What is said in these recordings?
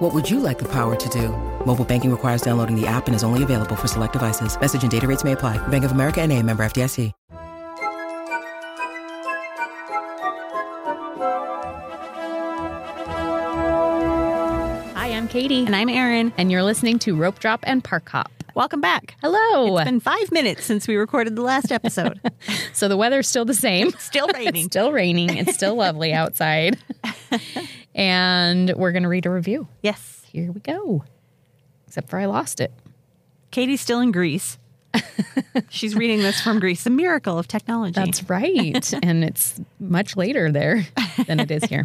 What would you like the power to do? Mobile banking requires downloading the app and is only available for select devices. Message and data rates may apply. Bank of America and a member FDIC. Hi, I'm Katie. And I'm Erin. And you're listening to Rope Drop and Park Hop. Welcome back. Hello. It's been five minutes since we recorded the last episode. so the weather's still the same. Still raining. still raining. It's still lovely outside. and we're going to read a review. Yes. Here we go. Except for I lost it. Katie's still in Greece. She's reading this from Greece, a miracle of technology. That's right. and it's much later there than it is here.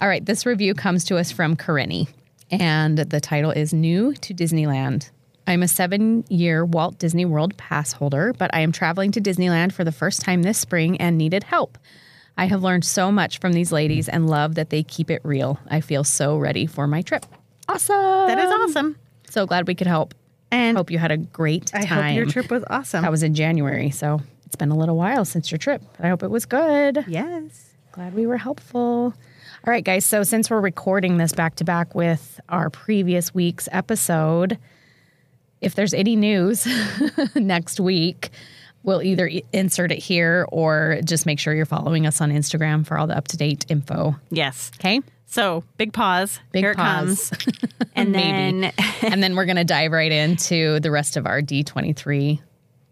All right. This review comes to us from Karini, and the title is New to Disneyland. I'm a seven year Walt Disney World pass holder, but I am traveling to Disneyland for the first time this spring and needed help. I have learned so much from these ladies and love that they keep it real. I feel so ready for my trip. Awesome. That is awesome. So glad we could help. And hope you had a great time. I hope your trip was awesome. That was in January, so it's been a little while since your trip. I hope it was good. Yes. Glad we were helpful. All right, guys. So since we're recording this back to back with our previous week's episode, if there's any news next week, we'll either insert it here or just make sure you're following us on Instagram for all the up to date info. Yes. Okay. So big pause. Big Here pause. it comes. and then and then we're gonna dive right into the rest of our D23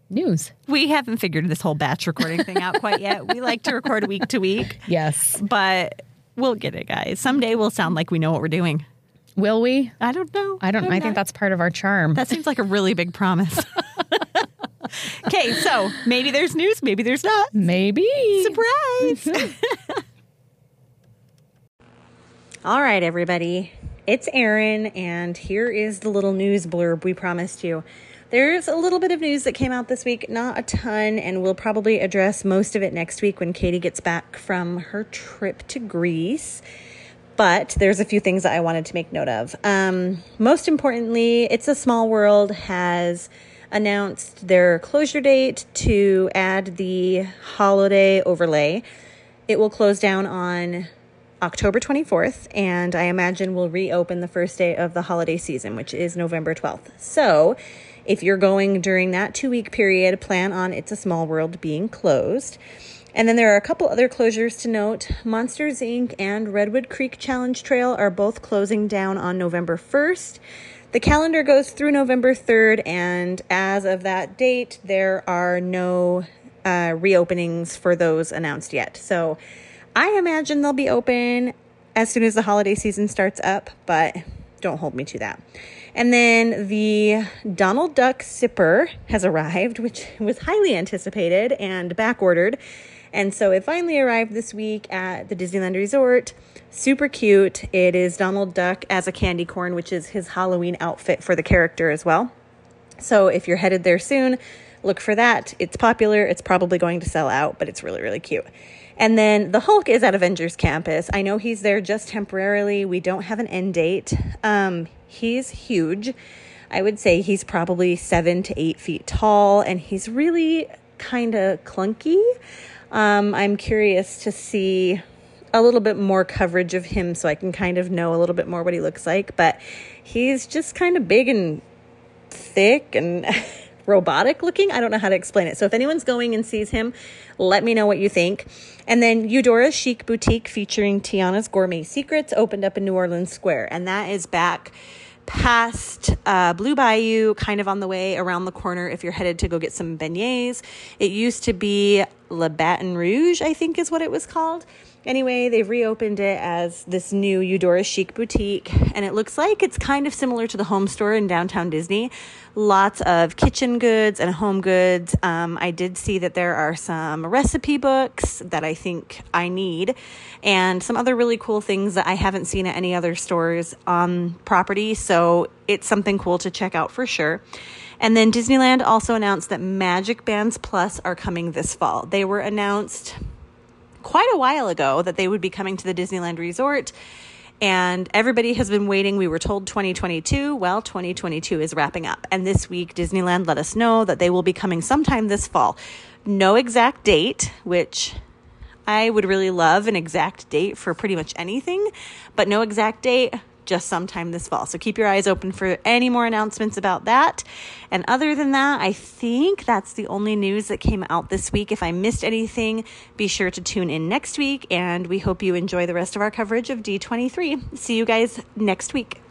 news. We haven't figured this whole batch recording thing out quite yet. We like to record week to week. Yes. But we'll get it, guys. Someday we'll sound like we know what we're doing. Will we? I don't know. I don't I'm I not- think that's part of our charm. That seems like a really big promise. okay, so maybe there's news, maybe there's not. Maybe. Surprise! Mm-hmm. All right, everybody. It's Erin, and here is the little news blurb we promised you. There's a little bit of news that came out this week, not a ton, and we'll probably address most of it next week when Katie gets back from her trip to Greece. But there's a few things that I wanted to make note of. Um, most importantly, It's a Small World has announced their closure date to add the holiday overlay. It will close down on October 24th, and I imagine will reopen the first day of the holiday season, which is November 12th. So, if you're going during that two week period, plan on It's a Small World being closed. And then there are a couple other closures to note. Monsters Inc. and Redwood Creek Challenge Trail are both closing down on November 1st. The calendar goes through November 3rd, and as of that date, there are no uh, reopenings for those announced yet. So I imagine they'll be open as soon as the holiday season starts up, but don't hold me to that. And then the Donald Duck Sipper has arrived, which was highly anticipated and back ordered. And so it finally arrived this week at the Disneyland Resort. Super cute. It is Donald Duck as a candy corn, which is his Halloween outfit for the character as well. So if you're headed there soon, look for that. It's popular. It's probably going to sell out, but it's really, really cute. And then the Hulk is at Avengers Campus. I know he's there just temporarily. We don't have an end date. Um, he's huge. I would say he's probably seven to eight feet tall, and he's really kind of clunky. Um, I'm curious to see a little bit more coverage of him so I can kind of know a little bit more what he looks like. But he's just kind of big and thick and robotic looking. I don't know how to explain it. So if anyone's going and sees him, let me know what you think. And then Eudora's Chic Boutique featuring Tiana's Gourmet Secrets opened up in New Orleans Square. And that is back past uh, Blue Bayou, kind of on the way around the corner if you're headed to go get some beignets. It used to be Le Baton Rouge, I think is what it was called. Anyway, they've reopened it as this new Eudora Chic boutique, and it looks like it's kind of similar to the home store in downtown Disney. Lots of kitchen goods and home goods. Um, I did see that there are some recipe books that I think I need, and some other really cool things that I haven't seen at any other stores on property. So it's something cool to check out for sure. And then Disneyland also announced that Magic Bands Plus are coming this fall. They were announced quite a while ago that they would be coming to the Disneyland Resort. And everybody has been waiting. We were told 2022. Well, 2022 is wrapping up. And this week, Disneyland let us know that they will be coming sometime this fall. No exact date, which I would really love an exact date for pretty much anything, but no exact date just sometime this fall. So keep your eyes open for any more announcements about that. And other than that, I think that's the only news that came out this week. If I missed anything, be sure to tune in next week. And we hope you enjoy the rest of our coverage of D23. See you guys next week.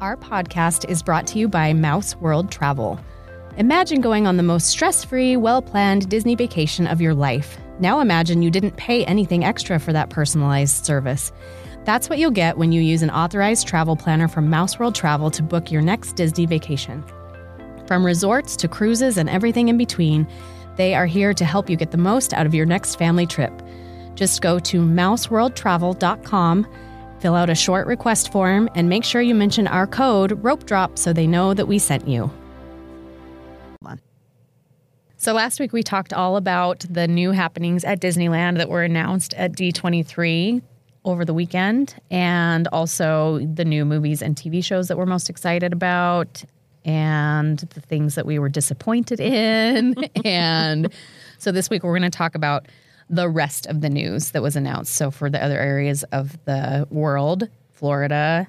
Our podcast is brought to you by Mouse World Travel. Imagine going on the most stress free, well planned Disney vacation of your life. Now imagine you didn't pay anything extra for that personalized service. That's what you'll get when you use an authorized travel planner from Mouse World Travel to book your next Disney vacation. From resorts to cruises and everything in between, they are here to help you get the most out of your next family trip. Just go to mouseworldtravel.com, fill out a short request form, and make sure you mention our code Rope Drop so they know that we sent you. So last week we talked all about the new happenings at Disneyland that were announced at D23 over the weekend and also the new movies and TV shows that we're most excited about and the things that we were disappointed in. and so this week we're going to talk about the rest of the news that was announced. So for the other areas of the world, Florida,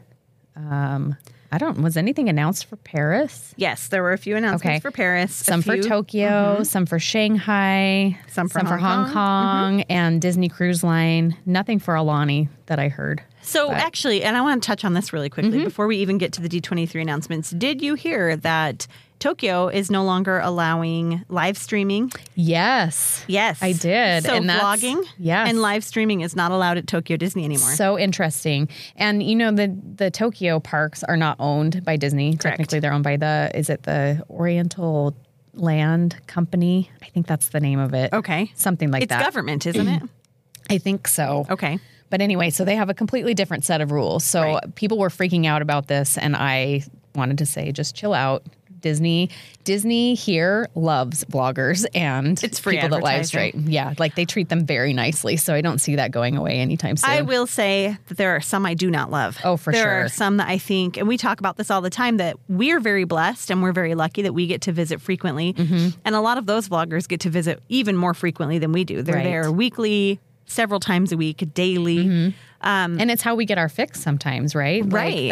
um, I don't. Was anything announced for Paris? Yes, there were a few announcements Okay. for Paris. a Some for few- Tokyo, some for Shanghai, Some for Hong Hong Kong, Kong. and Disney Cruise Line. Nothing for Aulani that I heard. So actually, and I want to touch on this really quickly Mm-hmm. before we even get to the D23 announcements. Did you hear that Tokyo is no longer allowing live streaming? Yes. Yes, I did, So and vlogging, yes. and live streaming is not allowed at Tokyo Disney anymore. So interesting. And you know the the Tokyo parks are not owned by Disney. Technically they're owned by the is it the Oriental Land Company? I think that's the name of it. okay, Something like it's that. government, isn't it? I think so. Okay. But anyway, so they have a completely different set of rules. So Right. people were freaking out about this, and I wanted to say, just chill out. Disney, Disney here loves vloggers and It's free people that live stream. Yeah, like they treat them very nicely. So I don't see that going away anytime soon. I will say that there are some I do not love. Oh, for there sure. are some that I think, and we talk about this all the time, that we're very blessed and we're very lucky that we get to visit frequently. Mm-hmm. And a lot of those vloggers get to visit even more frequently than we do. They're Right. there weekly, several times a week, daily. and it's how we get our fix sometimes, right? Like, Right.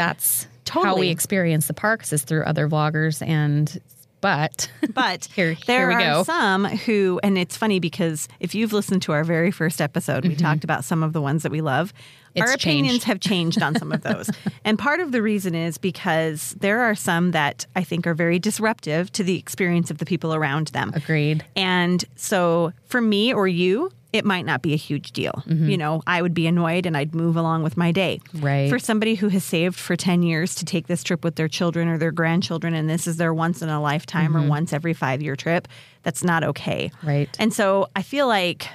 That's how Totally. we experience the parks is through other vloggers. And but But Here- there here we are go. some who, and it's funny because if you've listened to our very first episode, we talked about some of the ones that we love. our Mm-hmm. Opinions changed. have changed on some of those. and part of the reason is because there are some that I think are very disruptive to the experience of the people around them. agreed. And so for me or you, it might not be a huge deal. You know, I would be annoyed and I'd move along with my day. Mm-hmm. Right. For somebody who has saved for 10 years to take this trip with their children or their grandchildren, and this is their once in a lifetime or once every five year trip, that's not okay. Mm-hmm. Right. And so I feel like,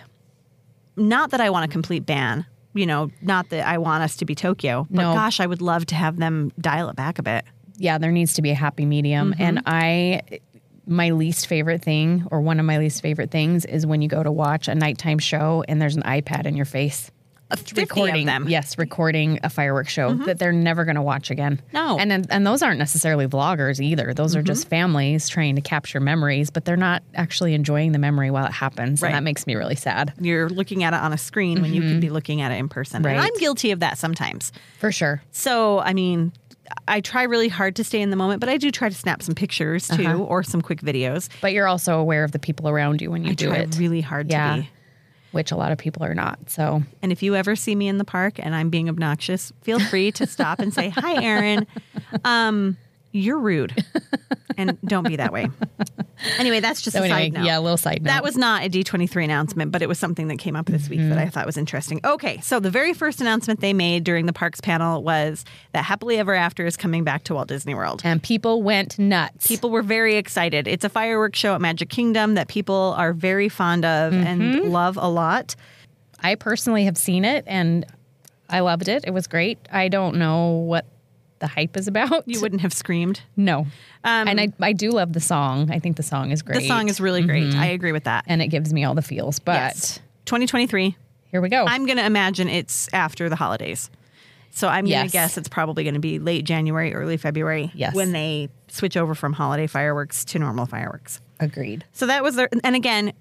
not that I want a complete ban, you know, not that I want us to be Tokyo, but No. gosh, I would love to have them dial it back a bit. yeah, there needs to be a happy medium. Mm-hmm. And I, my least favorite thing, or one of my least favorite things, is when you go to watch a nighttime show and there's an iPad in your face. recording them. yes recording a fireworks show that they're never going to watch again No. and then, and those aren't necessarily vloggers either those are just families trying to capture memories but they're not actually enjoying the memory while it happens Right. and that makes me really sad You're looking at it on a screen when you could be looking at it in person. And Mm-hmm. I'm guilty of that sometimes. for sure So, I mean, I try really hard to stay in the moment, but I do try to snap some pictures too Uh-huh. or some quick videos. but you're also aware of the people around you when you I do it really hard yeah to be. which a lot of people are not so And if you ever see me in the park and I'm being obnoxious, feel free to stop and say, "Hi, Erin. Um, you're rude." And don't be that way. Anyway, that's just so a anyway side note. yeah a little side note That was not a D23 announcement, but it was something that came up this week that I mm-hmm. thought was interesting. Okay, so the very first announcement they made during the parks panel was that Happily Ever After is coming back to Walt Disney World. and people went nuts People were very excited. It's a fireworks show at Magic Kingdom that people are very fond of and mm-hmm. love a lot. I personally have seen it and I loved it. It was great. I don't know what the hype is about. You wouldn't have screamed. No. Um, and I, I do love the song. I think the song is great. The song is really great. Mm-hmm. I agree with that. and it gives me all the feels. But Yes. 2023. here we go. I'm going to imagine it's after the holidays. So I'm going to guess it's probably going to be late January, early February Yes. when they switch over from holiday fireworks to normal fireworks. Agreed. So that was their, and again,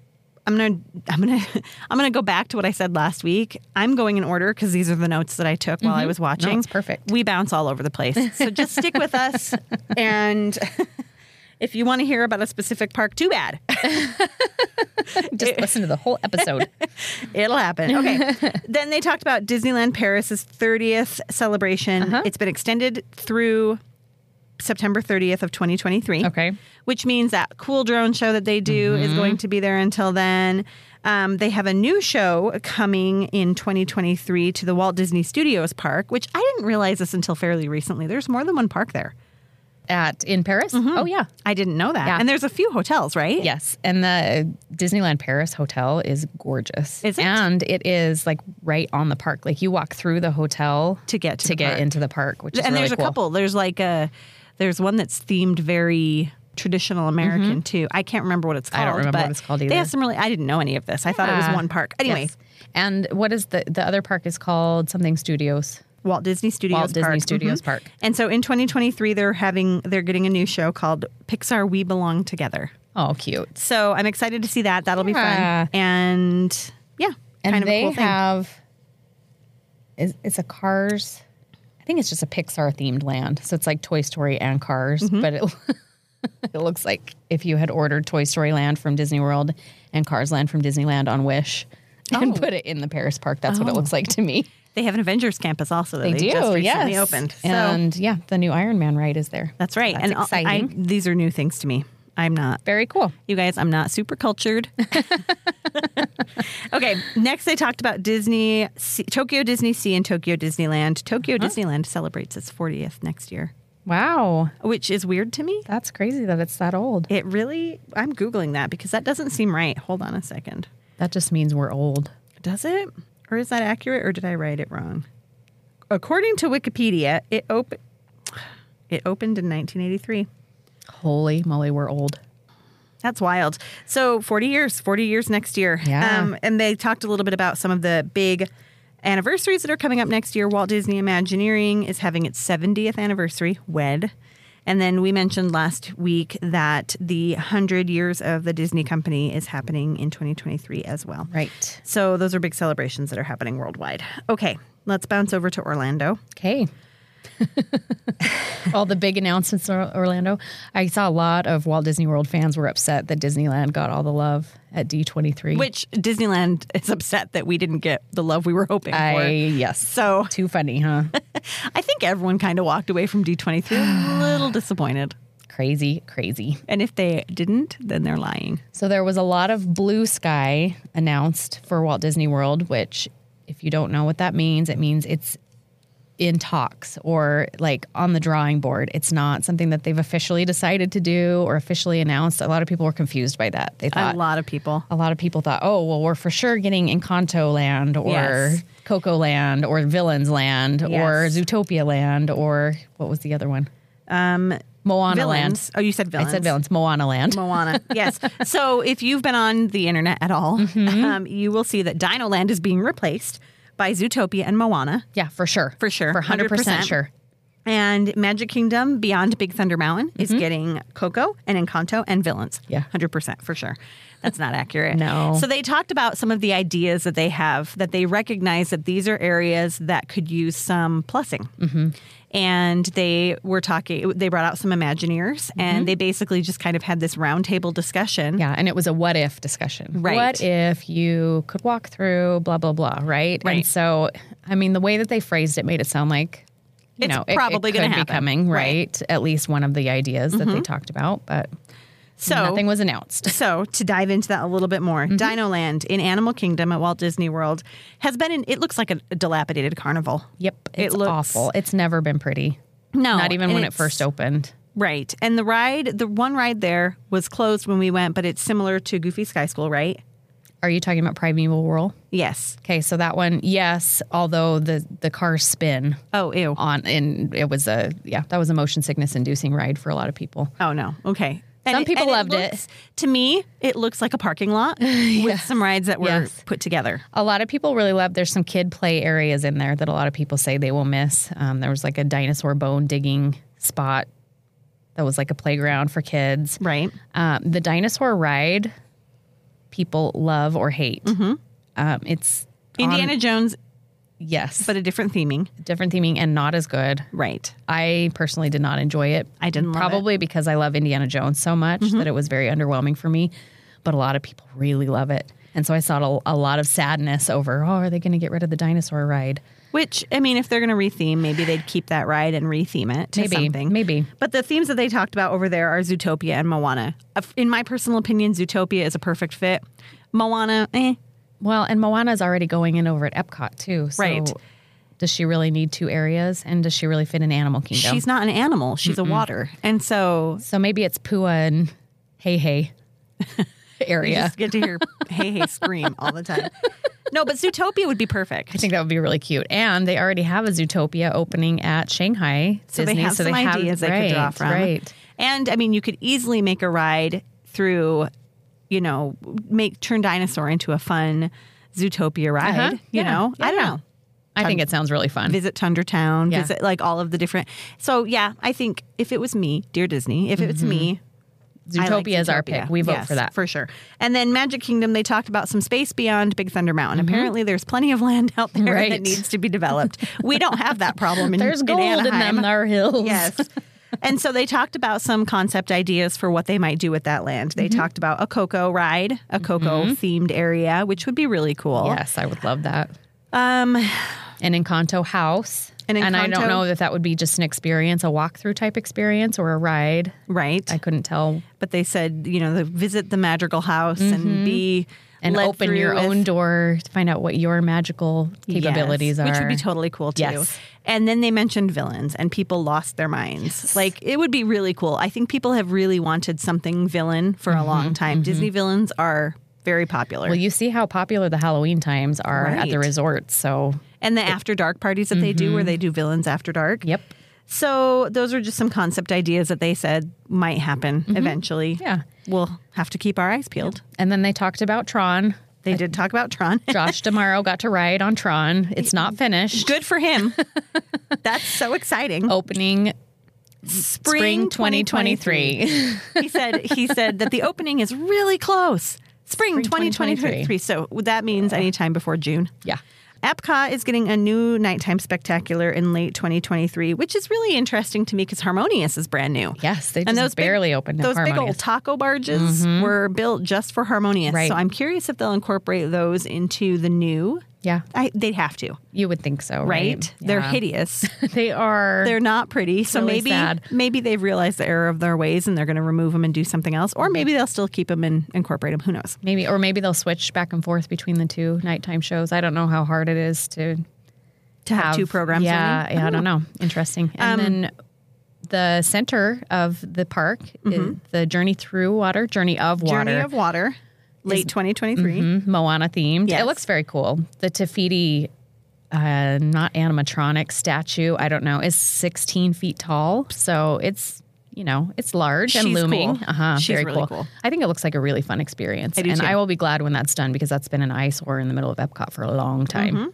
I'm gonna I'm gonna I'm gonna go back to what I said last week. I'm going in order because these are the notes that I took while I was watching. it's perfect. We bounce all over the place, so just stick with us. And if you want to hear about a specific park, too bad. Just listen to the whole episode. It'll happen. Okay. then they talked about Disneyland Paris's 30th celebration. Uh-huh. It's been extended through September 30th of 2023. Okay. Which means that cool drone show that they do is going to be there until then. Um, they have a new show coming in 2023 to the Walt Disney Studios Park, which I didn't realize this until fairly recently. There's more than one park there. At in Paris? Oh yeah. I didn't know that. Yeah. And there's a few hotels, right? Yes, and the Disneyland Paris hotel is gorgeous. Is it? And it is like right on the park. Like you walk through the hotel To get to to the get park. into the park, which is and really there's cool. a couple. There's like a there's one that's themed very traditional American too. I can't remember what it's called. Mm-hmm. I don't remember but what it's called either. They have some really. I didn't know any of this. I thought it was Ah, one park. Anyway, yes. And what is the the other park is called something Studios. Walt Disney Studios Walt Disney Park. Studios Mhm. Park. And so in 2023, they're having they're getting a new show called Pixar We Belong Together. Oh, cute. So I'm excited to see that. That'll be fun. And yeah, And kind of they a cool thing. have is it's a Cars. I think it's just a Pixar themed land. So it's like Toy Story and Cars, Mm-hmm. but it it looks like if you had ordered Toy Story Land from Disney World and Cars Land from Disneyland on Wish and Oh. put it in the Paris park. That's what it looks like to me. They have an Avengers campus also that They, they, do, just recently yes. opened. So And yeah, the new Iron Man ride is there. that's right. That's and exciting. I, these are new things to me. I'm not Very cool. You guys, I'm not super cultured. okay, next they talked about Disney, Tokyo Disney Sea and Tokyo Disneyland. Tokyo Disneyland celebrates its 40th next year, Wow. which is weird to me. That's crazy that it's that old. It really, I'm Googling that because that doesn't seem right. Hold on a second. That just means we're old. Does it? Or is that accurate or did I write it wrong? According to Wikipedia, it, op- it opened in 1983. Holy moly, we're old. That's wild. So 40 years, 40 years next year. Yeah. Um, and they talked a little bit about some of the big anniversaries that are coming up next year. Walt Disney Imagineering is having its 70th anniversary, WED. And then we mentioned last week that the 100 years of the Disney company is happening in 2023 as well. Right. So those are big celebrations that are happening worldwide. Okay, let's bounce over to Orlando. Okay. All the big announcements in Orlando. I saw a lot of Walt Disney World fans were upset that Disneyland got all the love at D23. Which Disneyland is upset that we didn't get the love we were hoping I, for. yes. So Too funny, huh? I think everyone kind of walked away from D23 a little disappointed. crazy, crazy. And if they didn't, then they're lying. So there was a lot of blue sky announced for Walt Disney World, which, if you don't know what that means, it means it's in talks or like on the drawing board. It's not something that they've officially decided to do or officially announced. A lot of people were confused by that. They thought A lot of people. a lot of people thought, oh, well, we're for sure getting Encanto Land or Yes. Coco Land or Villains Land or Zootopia Land or what was the other one? Um, Moana villains. Land. Oh, you said villains. I said Villains. Moana Land. Moana. Yes. so if you've been on the internet at all, Mm-hmm. um, you will see that Dino Land is being replaced by Zootopia and Moana. yeah, for sure. For sure. For 100% 100%. sure. And Magic Kingdom Beyond Big Thunder Mountain is getting Coco and Encanto and Villains. Mm-hmm. Yeah. 100% for sure. That's not accurate. No. So they talked about some of the ideas that they have that they recognize that these are areas that could use some plussing. Mm-hmm. And they were talking, they brought out some Imagineers and they basically just kind of had this roundtable discussion. Mm-hmm. Yeah, and it was a what if discussion. Right. What if you could walk through blah blah blah, right? Right. And so, I mean, the way that they phrased it made it sound like you It's know probably it, gonna be happen. coming, Right. right? At least one of the ideas that they talked about, but So nothing was announced. So, to dive into that a little bit more, Mm-hmm. Dino Land in Animal Kingdom at Walt Disney World has been in, it looks like a, a dilapidated carnival. Yep, It looks- awful. It's never been pretty. No. Not even when it first opened. Right. And the ride, the one ride there was closed when we went, but it's similar to Goofy Sky School, right? Are you talking about Primeval Whirl? Yes. Okay, so that one, yes, although the the cars spin Oh, ew. on and it was a yeah, that was a motion sickness inducing ride for a lot of people. Oh no. Okay. Some people loved it. looks- To me, it looks like a parking lot with some rides that were Yes. put together. A lot of people really love. There's some kid play areas in there that a lot of people say they will miss. Um, there was like a dinosaur bone digging spot that was like a playground for kids. Right. Um, the dinosaur ride, people love or hate. Mm-hmm. Um, it's on- Indiana Jones, yes, but a different theming. different theming and not as good. Right. I personally did not enjoy it. I didn't. Mm-hmm. probably because I love Indiana Jones so much that it was very underwhelming for me. But a lot of people really love it, and so I saw a, a lot of sadness over. Oh, are they going to get rid of the dinosaur ride? Which I mean, if they're going to retheme, maybe they'd keep that ride and retheme it to Maybe, something. maybe. But the themes that they talked about over there are Zootopia and Moana. In my personal opinion, Zootopia is a perfect fit. Moana, eh. Well, and Moana's already going in over at Epcot too. So Right. Does she really need two areas, and does she really fit in Animal Kingdom? She's not an animal; she's a water, and so so maybe it's Pua and Heihei you area. just get to hear "Heihei" scream all the time. No, but Zootopia would be perfect. I think that would be really cute. And they already have a Zootopia opening at Shanghai So Disney. they have some ideas they right, could draw from. Right. And I mean, you could easily make a ride through, you know, make turn dinosaur into a fun Zootopia ride. Uh-huh. You Yeah. know, I don't know. I think it sounds really fun. Visit Tundra Town, Yeah. visit like all of the different. So yeah, I think if it was me, dear Disney, if it was me, I like Zootopia is our pick. We vote Yes, for that. for sure. And then Magic Kingdom, they talked about some space beyond Big Thunder Mountain. Apparently, there's plenty of land out there Mm-hmm. Right. that needs to be developed. We don't have that problem. In, There's in gold in, Anaheim. them our hills. Yes. and so they talked about some concept ideas for what they might do with that land. Mm-hmm. They talked about a Coco ride, a Coco themed area, which would be really cool. Yes, I would love that. Um, An Encanto house. An And I don't know if that would be just an experience, a walkthrough type experience, or a ride. right. I couldn't tell. but they said, you know, the visit the magical house and be Mm-hmm. And open your with- own door to find out what your magical capabilities Yes, are. Which would be totally cool too. Yes. And then they mentioned villains and people lost their minds. Like it would be really cool. I think people have really wanted something villain for a long time. Disney villains are very popular. Mm-hmm, well, you see how popular the Halloween times are at the resorts. So, and the after dark parties that they do where they do villains after dark. Mm-hmm. yep. So those are just some concept ideas that they said might happen eventually. Mm-hmm. Yeah. We'll have to keep our eyes peeled. And then they talked about Tron. They did talk about Tron. Josh D'Amaro got to ride on Tron. It's not finished. Good for him. That's so exciting. Opening spring, spring 2023. he said he said that the opening is really close. Spring, Spring 2023. 2023. So that means anytime before June. yeah. Epcot is getting a new nighttime spectacular in late 2023, which is really interesting to me because Harmonious is brand new. Yes, they just And those big- barely opened. Those big old Harmonious. Mm-hmm. taco barges were built just for Harmonious. Right. So I'm curious if they'll incorporate those into the new. Yeah, I, they'd have to, you would think so, right? right? They're hideous. they are. They're not pretty. So really maybe sad. maybe they've realized the error of their ways and they're going to remove them and do something else, or maybe they'll still keep them and incorporate them. Who knows? maybe, or maybe they'll switch back and forth between the two nighttime shows. I don't know how hard it is to To have, two programs. Yeah, running? yeah, I don't know. Interesting. And Um, then the center of the park is the Journey Through Water, Journey of Water, Mm-hmm. Journey of Water, late 2023. Mhm, Moana themed. Yes. It looks very cool. The Te Fiti, uh, not animatronic statue, I don't know, is 16 feet tall. So it's, you know, it's large and She's looming. cool. Uh-huh, She's very really cool. cool. I think it looks like a really fun experience. I and too. I will be glad when that's done because that's been an eyesore in the middle of Epcot for a long time. Mm-hmm.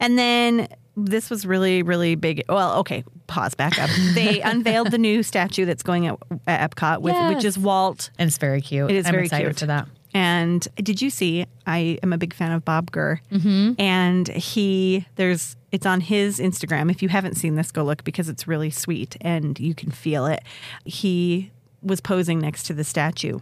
And then this was really, really big. Well, okay, pause back up. They unveiled the new statue that's going at, at Epcot, with, which is Walt. And it's very cute. It is I'm very excited cute for that. And did you see? I am a big fan of Bob Gurr, Mm-hmm. and he there's it's on his Instagram. If you haven't seen this, go look because it's really sweet and you can feel it. He was posing next to the statue,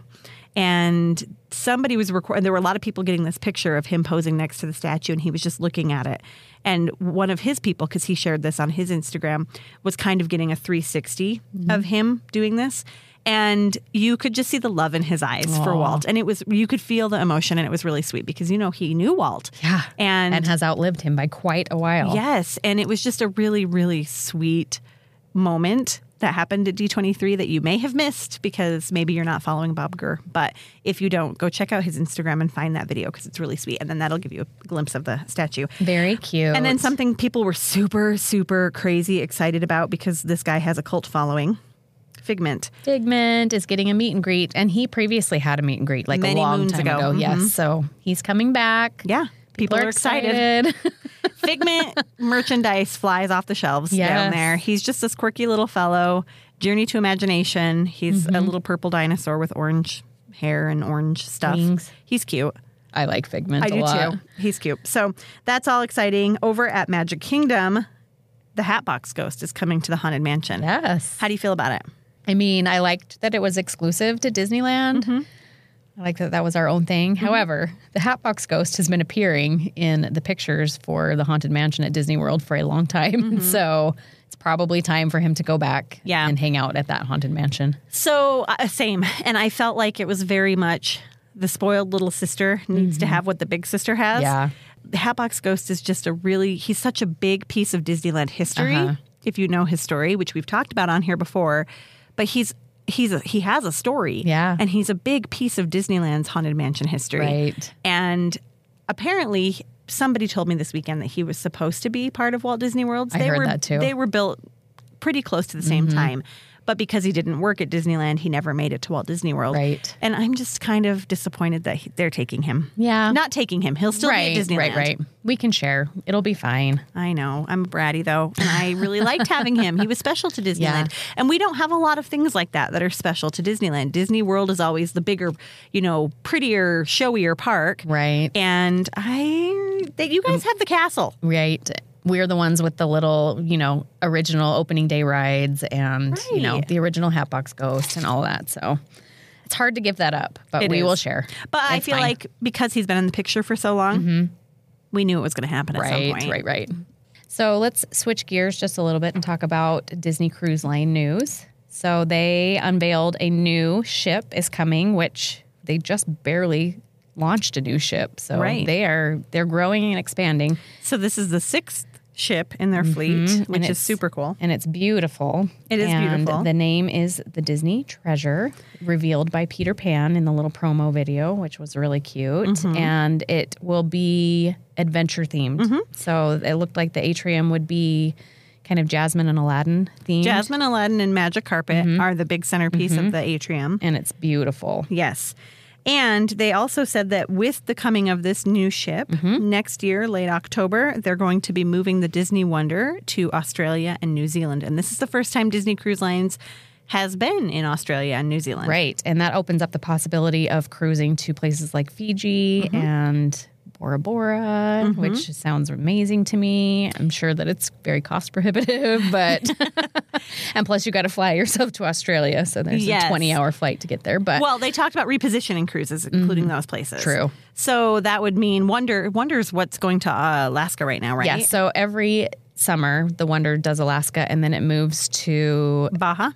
and somebody was recording. There were a lot of people getting this picture of him posing next to the statue, and he was just looking at it. And one of his people, because he shared this on his Instagram, was kind of getting a 360 of him doing this. And you could just see the love in his eyes for Walt. And it was, you could feel the emotion, and it was really sweet because, you know, he knew Walt. Yeah. And, And has outlived him by quite a while. yes. And it was just a really, really sweet moment. that happened at D23 that you may have missed because maybe you're not following Bob Gurr. But if you don't, go check out his Instagram and find that video because it's really sweet. And then that'll give you a glimpse of the statue. Very cute. And then something people were super, super crazy excited about because this guy has a cult following. Figment. Figment is getting a meet and greet, and he previously had a meet and greet like Many a long time ago. ago. Mhm. Yes, so he's coming back. Yeah. People, are excited. Figment merchandise flies off the shelves down there. He's just this quirky little fellow. Journey to imagination. He's Mm-hmm. a little purple dinosaur with orange hair and orange stuff. Wings. He's cute. I like Figment I do lot. too. He's cute. So that's all exciting. Over at Magic Kingdom, the Hatbox Ghost is coming to the Haunted Mansion. Yes. How do you feel about it? I mean, I liked that it was exclusive to Disneyland. Mm-hmm. I like that that was our own thing. However, the Hatbox Ghost has been appearing in the pictures for the Haunted Mansion at Disney World for a long time. So it's probably time for him to go back Mm-hmm. Yeah. and hang out at that Haunted Mansion. So uh, same, and I felt like it was very much the spoiled little sister needs to have what the big sister has. Mm-hmm. Yeah. the Hatbox Ghost is just a really he's such a big piece of Disneyland history. Uh-huh. If you know his story, which we've talked about on here before, but he's he's a, he has a story. Yeah. and he's a big piece of Disneyland's haunted mansion history. Right. and apparently. Somebody told me this weekend that he was supposed to be part of Walt Disney World's. I they heard were that too. Mm-hmm. they were built pretty close to the same time. But because he didn't work at Disneyland, he never made it to Walt Disney World. Right. And I'm just kind of disappointed that he, they're taking him. Yeah. Not taking him. He'll still right, be at Disneyland. right, right. We can share. It'll be fine. I know. I'm a bratty though, and I really liked having him. He was special to Disneyland. Yeah. And we don't have a lot of things like that that are special to Disneyland. Disney World is always the bigger, you know, prettier, showier park. Right. And I that you guys mm. have the castle. Right. We're the ones with the little, you know, original opening day rides and, you know, the original Hatbox Ghost and all that. So it's hard to give that up, but It we is. will share. But I feel fine. like because he's been in the picture for so long, mm-hmm. we knew it was going to happen at some right, point. right, right. So let's switch gears just a little bit and talk about Disney Cruise Line news. So they unveiled a new ship is coming, which they just barely launched a new ship. So Right. they are they're growing and expanding. So this is the sixth ship in their fleet, which Mm-hmm. Is super cool. And it's beautiful. It is and beautiful. The name is the Disney Treasure, revealed by Peter Pan in the little promo video, which was really cute. Mm-hmm. And it will be adventure themed. So it looked like the atrium would be kind of Jasmine and Aladdin themed. Jasmine, Aladdin, and Magic Carpet Mm-hmm. are the big centerpiece of the atrium. And it's beautiful. Yes. And they also said that with the coming of this new ship Mm-hmm. next year, late October, they're going to be moving the Disney Wonder to Australia and New Zealand. And this is the first time Disney Cruise Lines has been in Australia and New Zealand. Right. And that opens up the possibility of cruising to places like Fiji Mm-hmm. and Bora Bora, which sounds amazing to me. I'm sure that it's very cost prohibitive, but and plus you got to fly yourself to Australia, so there's Yes. a 20 hour flight to get there. But Well, they talked about repositioning cruises, including those places. Mm-hmm. True. So that would mean Wonder Wonder's what's going to uh, Alaska right now, right? yeah, so every summer the Wonder does Alaska, and then it moves to Baja.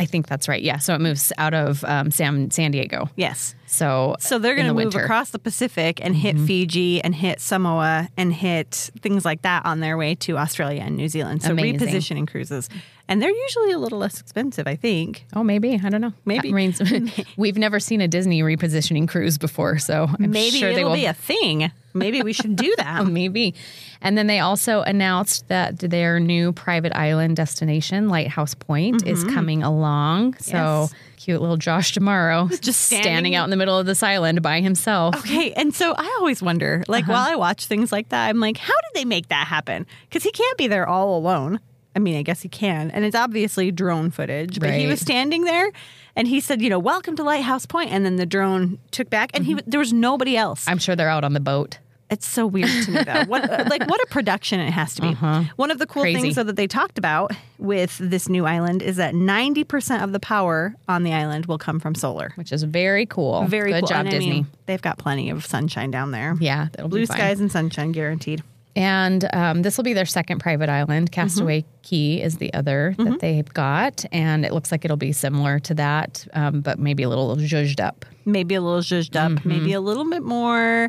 I think that's right. Yeah, so it moves out of um, San San Diego. Yes. So So they're going to the move winter. Mm-hmm. across the Pacific and hit Fiji and hit Samoa and hit things like that on their way to Australia and New Zealand. So Amazing. repositioning cruises. And they're usually a little less expensive, I think. Oh, maybe I don't know. Maybe. We've never seen a Disney repositioning cruise before, so I'm Maybe sure it'll will be a thing. Maybe we should do that. maybe. And then they also announced that their new private island destination, Lighthouse Point, is coming along. So Mm-hmm. Yes. cute little Josh D'Amaro Just standing, standing- out in the middle of this island by himself. Okay, and so I always wonder, like Uh-huh. while I watch things like that, I'm like, how did they make that happen? Because he can't be there all alone. I mean, I guess he can, and it's obviously drone footage. But he was standing there, and he said, you know, welcome to Lighthouse Point. And then the drone took back, and he there was nobody else. I'm sure they're out on the boat. It's so weird to me, though. What, like, what a production it has to be. One of the cool Uh-huh. Crazy. things though, that they talked about with this new island is that 90% of the power on the island will come from solar. Which is very cool. Very Good cool. job, And I Disney. mean, they've got plenty of sunshine down there. yeah, Blue skies and sunshine guaranteed. And um, this will be their second private island. Castaway Cay is the other that they've got. And it looks like it'll be similar to that, um, but maybe a little zhuzhed up. Maybe a little zhuzhed up, Mm-hmm. maybe a little bit more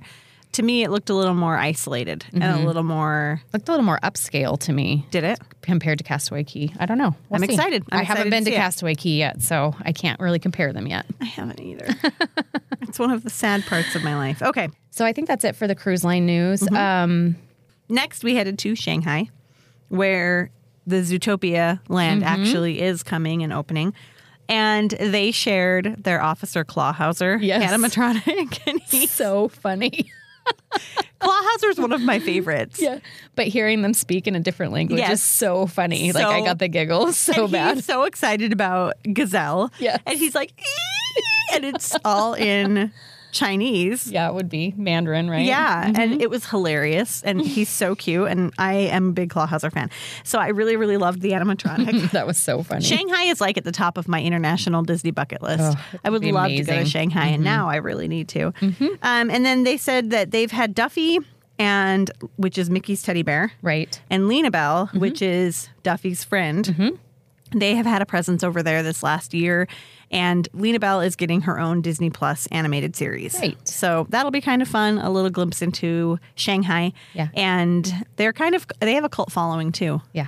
to me, it looked a little more isolated and Mm-hmm. a little more. Looked a little more upscale to me Did it? compared to Castaway Cay. I don't know. We'll I'm see. excited. I'm I haven't excited been to to. Castaway Cay yet, so I can't really compare them yet. I haven't either. it's one of the sad parts of my life. Okay. So I think that's it for the cruise line news. Mm-hmm. Um, Next, we headed to Shanghai, where the Zootopia land Mm-hmm. actually is coming and opening. And they shared their Officer Clawhauser Yes. animatronic. And he's so funny. Clawhauser is one of my favorites. yeah. But hearing them speak in a different language Yes. is so funny. like I got the giggles so bad. He's so excited about Gazelle. Yes. And he's like, and it's all in Chinese. yeah, it would be Mandarin, right? Yeah, Mm-hmm. and it was hilarious, and he's so cute, and I am a big Clawhauser fan, so I really, really loved the animatronic. that was so funny. Shanghai is like at the top of my international Disney bucket list. Oh, I would love to go to amazing. Mm-hmm. Shanghai, and now I really need to. Um, and then they said that they've had Duffy, and which is Mickey's teddy bear, right. and LinaBell, Mm-hmm. which is Duffy's friend. They have had a presence over there this last year, and LinaBell is getting her own Disney Plus animated series. Right. So that'll be kind of fun. A little glimpse into Shanghai. Yeah. And they're kind of they have a cult following too. Yeah.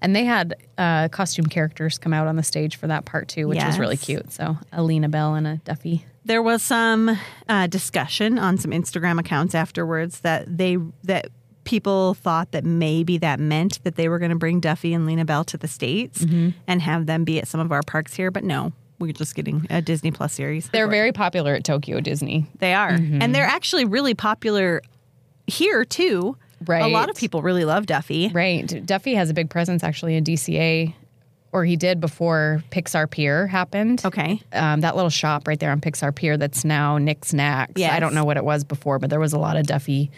And they had uh, costume characters come out on the stage for that part too, which was really cute. So Alina Bell and a Duffy. There was some uh, discussion on some Instagram accounts afterwards that they that people thought that maybe that meant that they were going to bring Duffy and LinaBell to the states Mm-hmm. and have them be at some of our parks here, but no, we're just getting a Disney Plus series. They're very popular at Tokyo Disney. They are, Mm-hmm. and they're actually really popular here too. Right. A lot of people really love Duffy. Right. Duffy has a big presence actually in DCA, or he did before Pixar Pier happened. Okay. Um, that little shop right there on Pixar Pier that's now Knick's Knacks. Yes. I don't know what it was before, but there was a lot of Duffy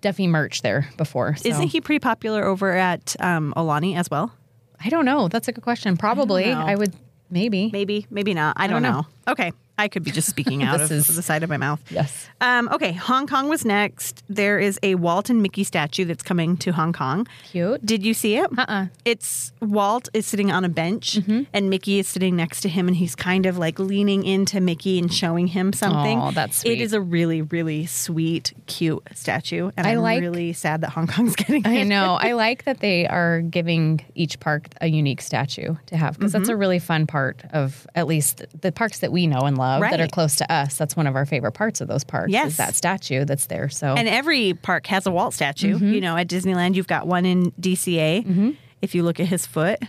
Duffy merch there before. So. Isn't he pretty popular over at um, Aulani as well? I don't know. That's a good question. Probably. know. I, would maybe. Maybe, maybe not. I, don't, don't know. know. Okay. I could be just speaking out of is- the side of my mouth. Yes. Um, okay, Hong Kong was next. There is a Walt and Mickey statue that's coming to Hong Kong. Cute. Did you see it? Uh-uh. It's Walt is sitting on a bench Mm-hmm. and Mickey is sitting next to him and he's kind of like leaning into Mickey and showing him something. Aw, that's It sweet. is a really, really sweet, cute statue. And I I'm like- really sad that Hong Kong's getting I know. I like that they are giving each park a unique statue to have because that's a really fun part of at least the parks that we know and love that are close to us. That's one of our favorite parts of those parks Yes. is that statue that's there. So And every park has a Walt statue. Mm-hmm. You know, at Disneyland, you've got one in DCA. If you look at his foot,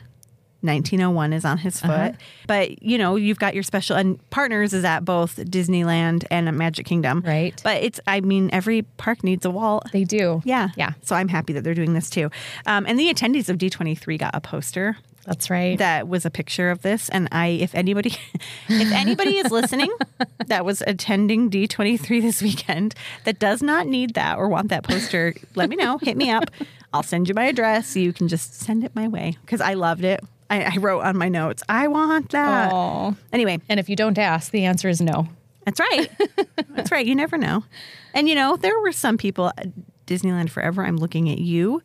1901 is on his foot. Uh-huh. But, you know, you've got your special, and Partners is at both Disneyland and Magic Kingdom. Right. But it's, I mean, every park needs a Walt. they do. Yeah. Yeah. So I'm happy that they're doing this too. Um, and the attendees of D23 got a poster That's right. that was a picture of this. And i if anybody if anybody is listening that was attending d23 this weekend that does not need that or want that poster let me know. Hit me up. I'll send you my address. You can just send it my way because i loved it. I, I wrote on my notes i want that. Aw. anyway. And if you don't ask, the answer is no. that's right. That's right. You never know. And you know there were some people at disneyland forever i'm looking at you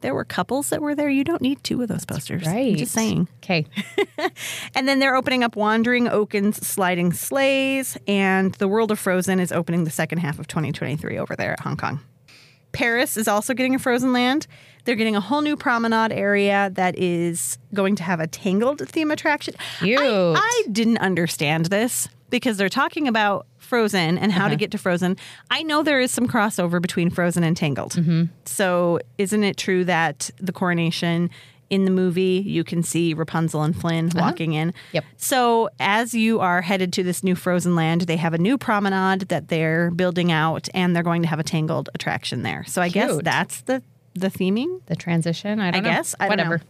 there were couples that were there you don't need two of those posters Right. I'm just saying Okay. And then they're opening up Wandering Oaken's Sliding Sleighs, and The World of Frozen is opening the second half of 2023 over there at Hong Kong. Paris is also getting a Frozen Land. They're getting a whole new promenade area that is going to have a Tangled theme attraction. Cute. I, I didn't understand this because they're talking about Frozen and how Uh-huh. to get to Frozen. I know there is some crossover between Frozen and Tangled. Mm-hmm. So, isn't it true that the coronation in the movie you can see Rapunzel and Flynn walking in? Uh-huh. Yep. So, as you are headed to this new Frozen land, they have a new promenade that they're building out, and they're going to have a Tangled attraction there. So, I guess that's the the theming. The transition. I don't know. guess. I don't Whatever. know.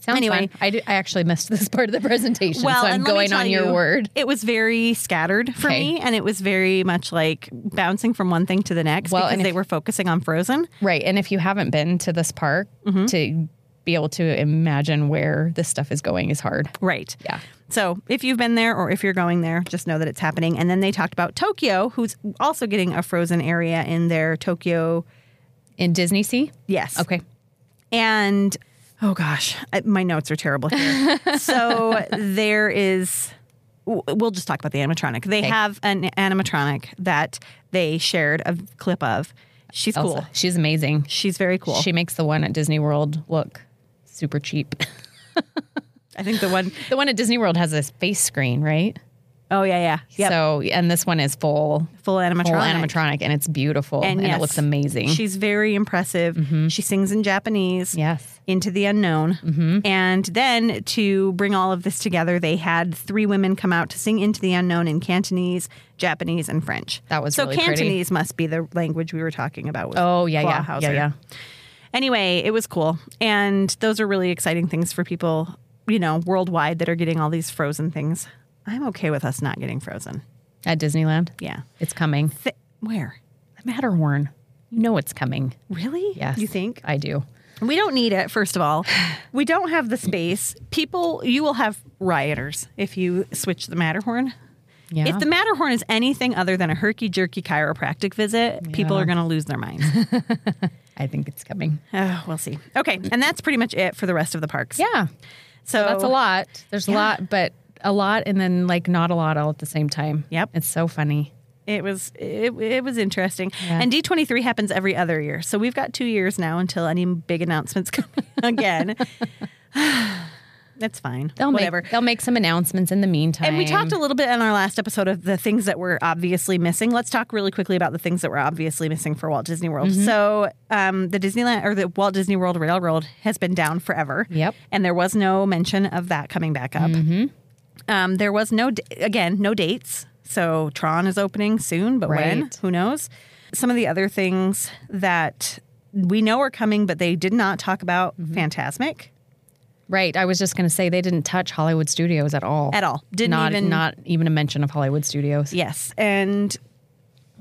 Sounds Anyway. fun. I, do, I actually missed this part of the presentation, so I'm and let me going on your you, word. It was very scattered for Okay. me, and it was very much like bouncing from one thing to the next Well, because and they were focusing on Frozen. Right. And if you haven't been to this park, Mm-hmm. to be able to imagine where this stuff is going is hard. Right. Yeah. So if you've been there or if you're going there, just know that it's happening. And then they talked about Tokyo, who's also getting a Frozen area in their Tokyo. In Disney Sea? Yes. Okay. And oh gosh, I, my notes are terrible here. so there is we'll just talk about the animatronic. They Okay. have an animatronic that they shared a clip of. She's Elsa. cool. She's amazing. She's very cool. She makes the one at Disney World look super cheap. I think the one the one at Disney World has a face screen, right? Oh yeah, yeah. Yep. So, and this one is full full animatronic. full animatronic, and it's beautiful, and, yes, it looks amazing. She's very impressive. Mm-hmm. She sings in Japanese. yes. Into the unknown. Mm-hmm. And then to bring all of this together, they had three women come out to sing Into the Unknown in Cantonese, Japanese, and French. That was so really pretty. Cantonese must be the language we were talking about. With Oh yeah, yeah, yeah, yeah. Anyway, it was cool. And those are really exciting things for people, you know, worldwide that are getting all these frozen things. I'm okay with us not getting frozen. At Disneyland, Yeah. it's coming. Th- where? The Matterhorn, you know it's coming. Really? Yes, You think? I do. We don't need it, first of all. We don't have the space. People, you will have rioters if you switch the Matterhorn. Yeah. If the Matterhorn is anything other than a herky jerky chiropractic visit, people are going to lose their minds. I think it's coming. oh, we'll see. Okay. And that's pretty much it for the rest of the parks. Yeah, So that's a lot. There's a lot, but a lot, and then like not a lot all at the same time. Yep. it's so funny. It was it, it was interesting. Yeah. And D23 happens every other year. So we've got 2 years now until any big announcements come again. That's fine. They'll Whatever. make they'll make some announcements in the meantime. And we talked a little bit in our last episode of the things that were obviously missing. Let's talk really quickly about the things that were obviously missing for Walt Disney World. Mm-hmm. So, um, the Disneyland or the Walt Disney World Railroad has been down forever. Yep. And there was no mention of that coming back up. Mm-hmm. Um, there was no, again, no dates. So, Tron is opening soon, but when? Who knows? Some of the other things that we know are coming, but they did not talk about Mm-hmm. Fantasmic right. I was just going to say they didn't touch Hollywood Studios at all. at all. Didn't not even. not even a mention of Hollywood Studios. Yes. And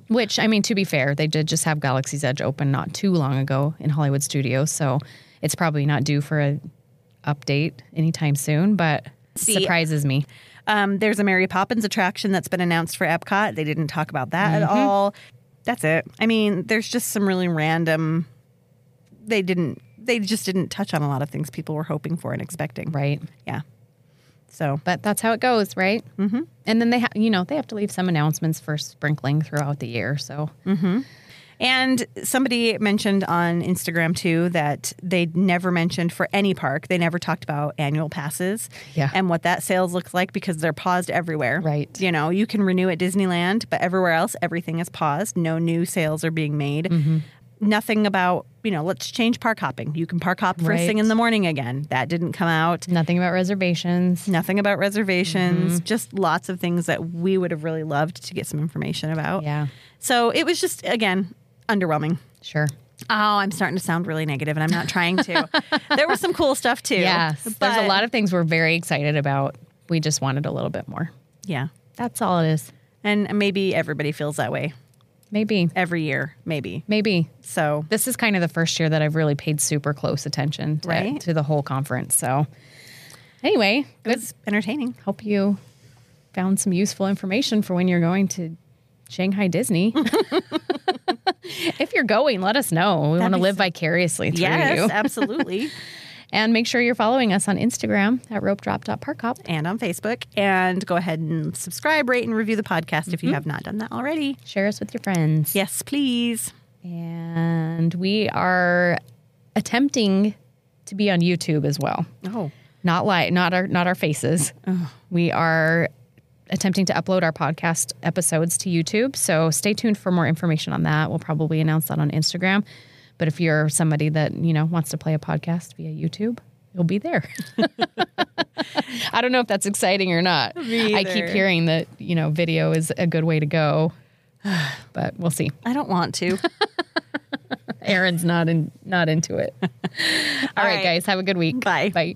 Which I mean, to be fair, they did just have Galaxy's Edge open not too long ago in Hollywood Studios, so it's probably not due for a update anytime soon. But See, surprises me. Um, there's a Mary Poppins attraction that's been announced for Epcot. They didn't talk about that at Mm-hmm. all. That's it. I mean, there's just some really random. They didn't. They just didn't touch on a lot of things people were hoping for and expecting. Right. Yeah. So But that's how it goes, right? Mm-hmm. And then they, ha- you know, they have to leave some announcements for sprinkling throughout the year. So And somebody mentioned on Instagram too that they never mentioned for any park, they never talked about annual passes Yeah. and what that sales looks like because they're paused everywhere. Right. You know, you can renew at Disneyland, but everywhere else, everything is paused. No new sales are being made. Mm-hmm. Nothing about, you know, let's change park hopping. You can park hop first thing in the morning again. That didn't come out. nothing about reservations. Nothing about reservations, Mm-hmm. just lots of things that we would have really loved to get some information about. Yeah, So it was just, again, underwhelming. sure. Oh, I'm starting to sound really negative, and I'm not trying to. there was some cool stuff too. Yes, there's a lot of things we're very excited about. We just wanted a little bit more. yeah, That's all it is. and maybe everybody feels that way Maybe, every year. Maybe maybe. so. This is kind of the first year that I've really paid super close attention to, Right. to the whole conference. So, anyway, It good. was entertaining. Hope you found some useful information for when you're going to Shanghai Disney. if you're going, let us know. We want to live vicariously through Yes, you. Yes, absolutely. And make sure you're following us on Instagram at ropedrop.parkhop. and on Facebook, and go ahead and subscribe, rate, and review the podcast if you mm-hmm. have not done that already. Share us with your friends. Yes, please. And we are attempting to be on YouTube as well. Oh, Not like not our not our faces. We are attempting to upload our podcast episodes to YouTube. So stay tuned for more information on that. We'll probably announce that on Instagram. But if you're somebody that, you know, wants to play a podcast via YouTube, you'll be there. I don't know if that's exciting or not. I keep hearing that, you know, video is a good way to go. But we'll see. I don't want to. Erin's not in not into it. All right, right. guys, have a good week. Bye. Bye.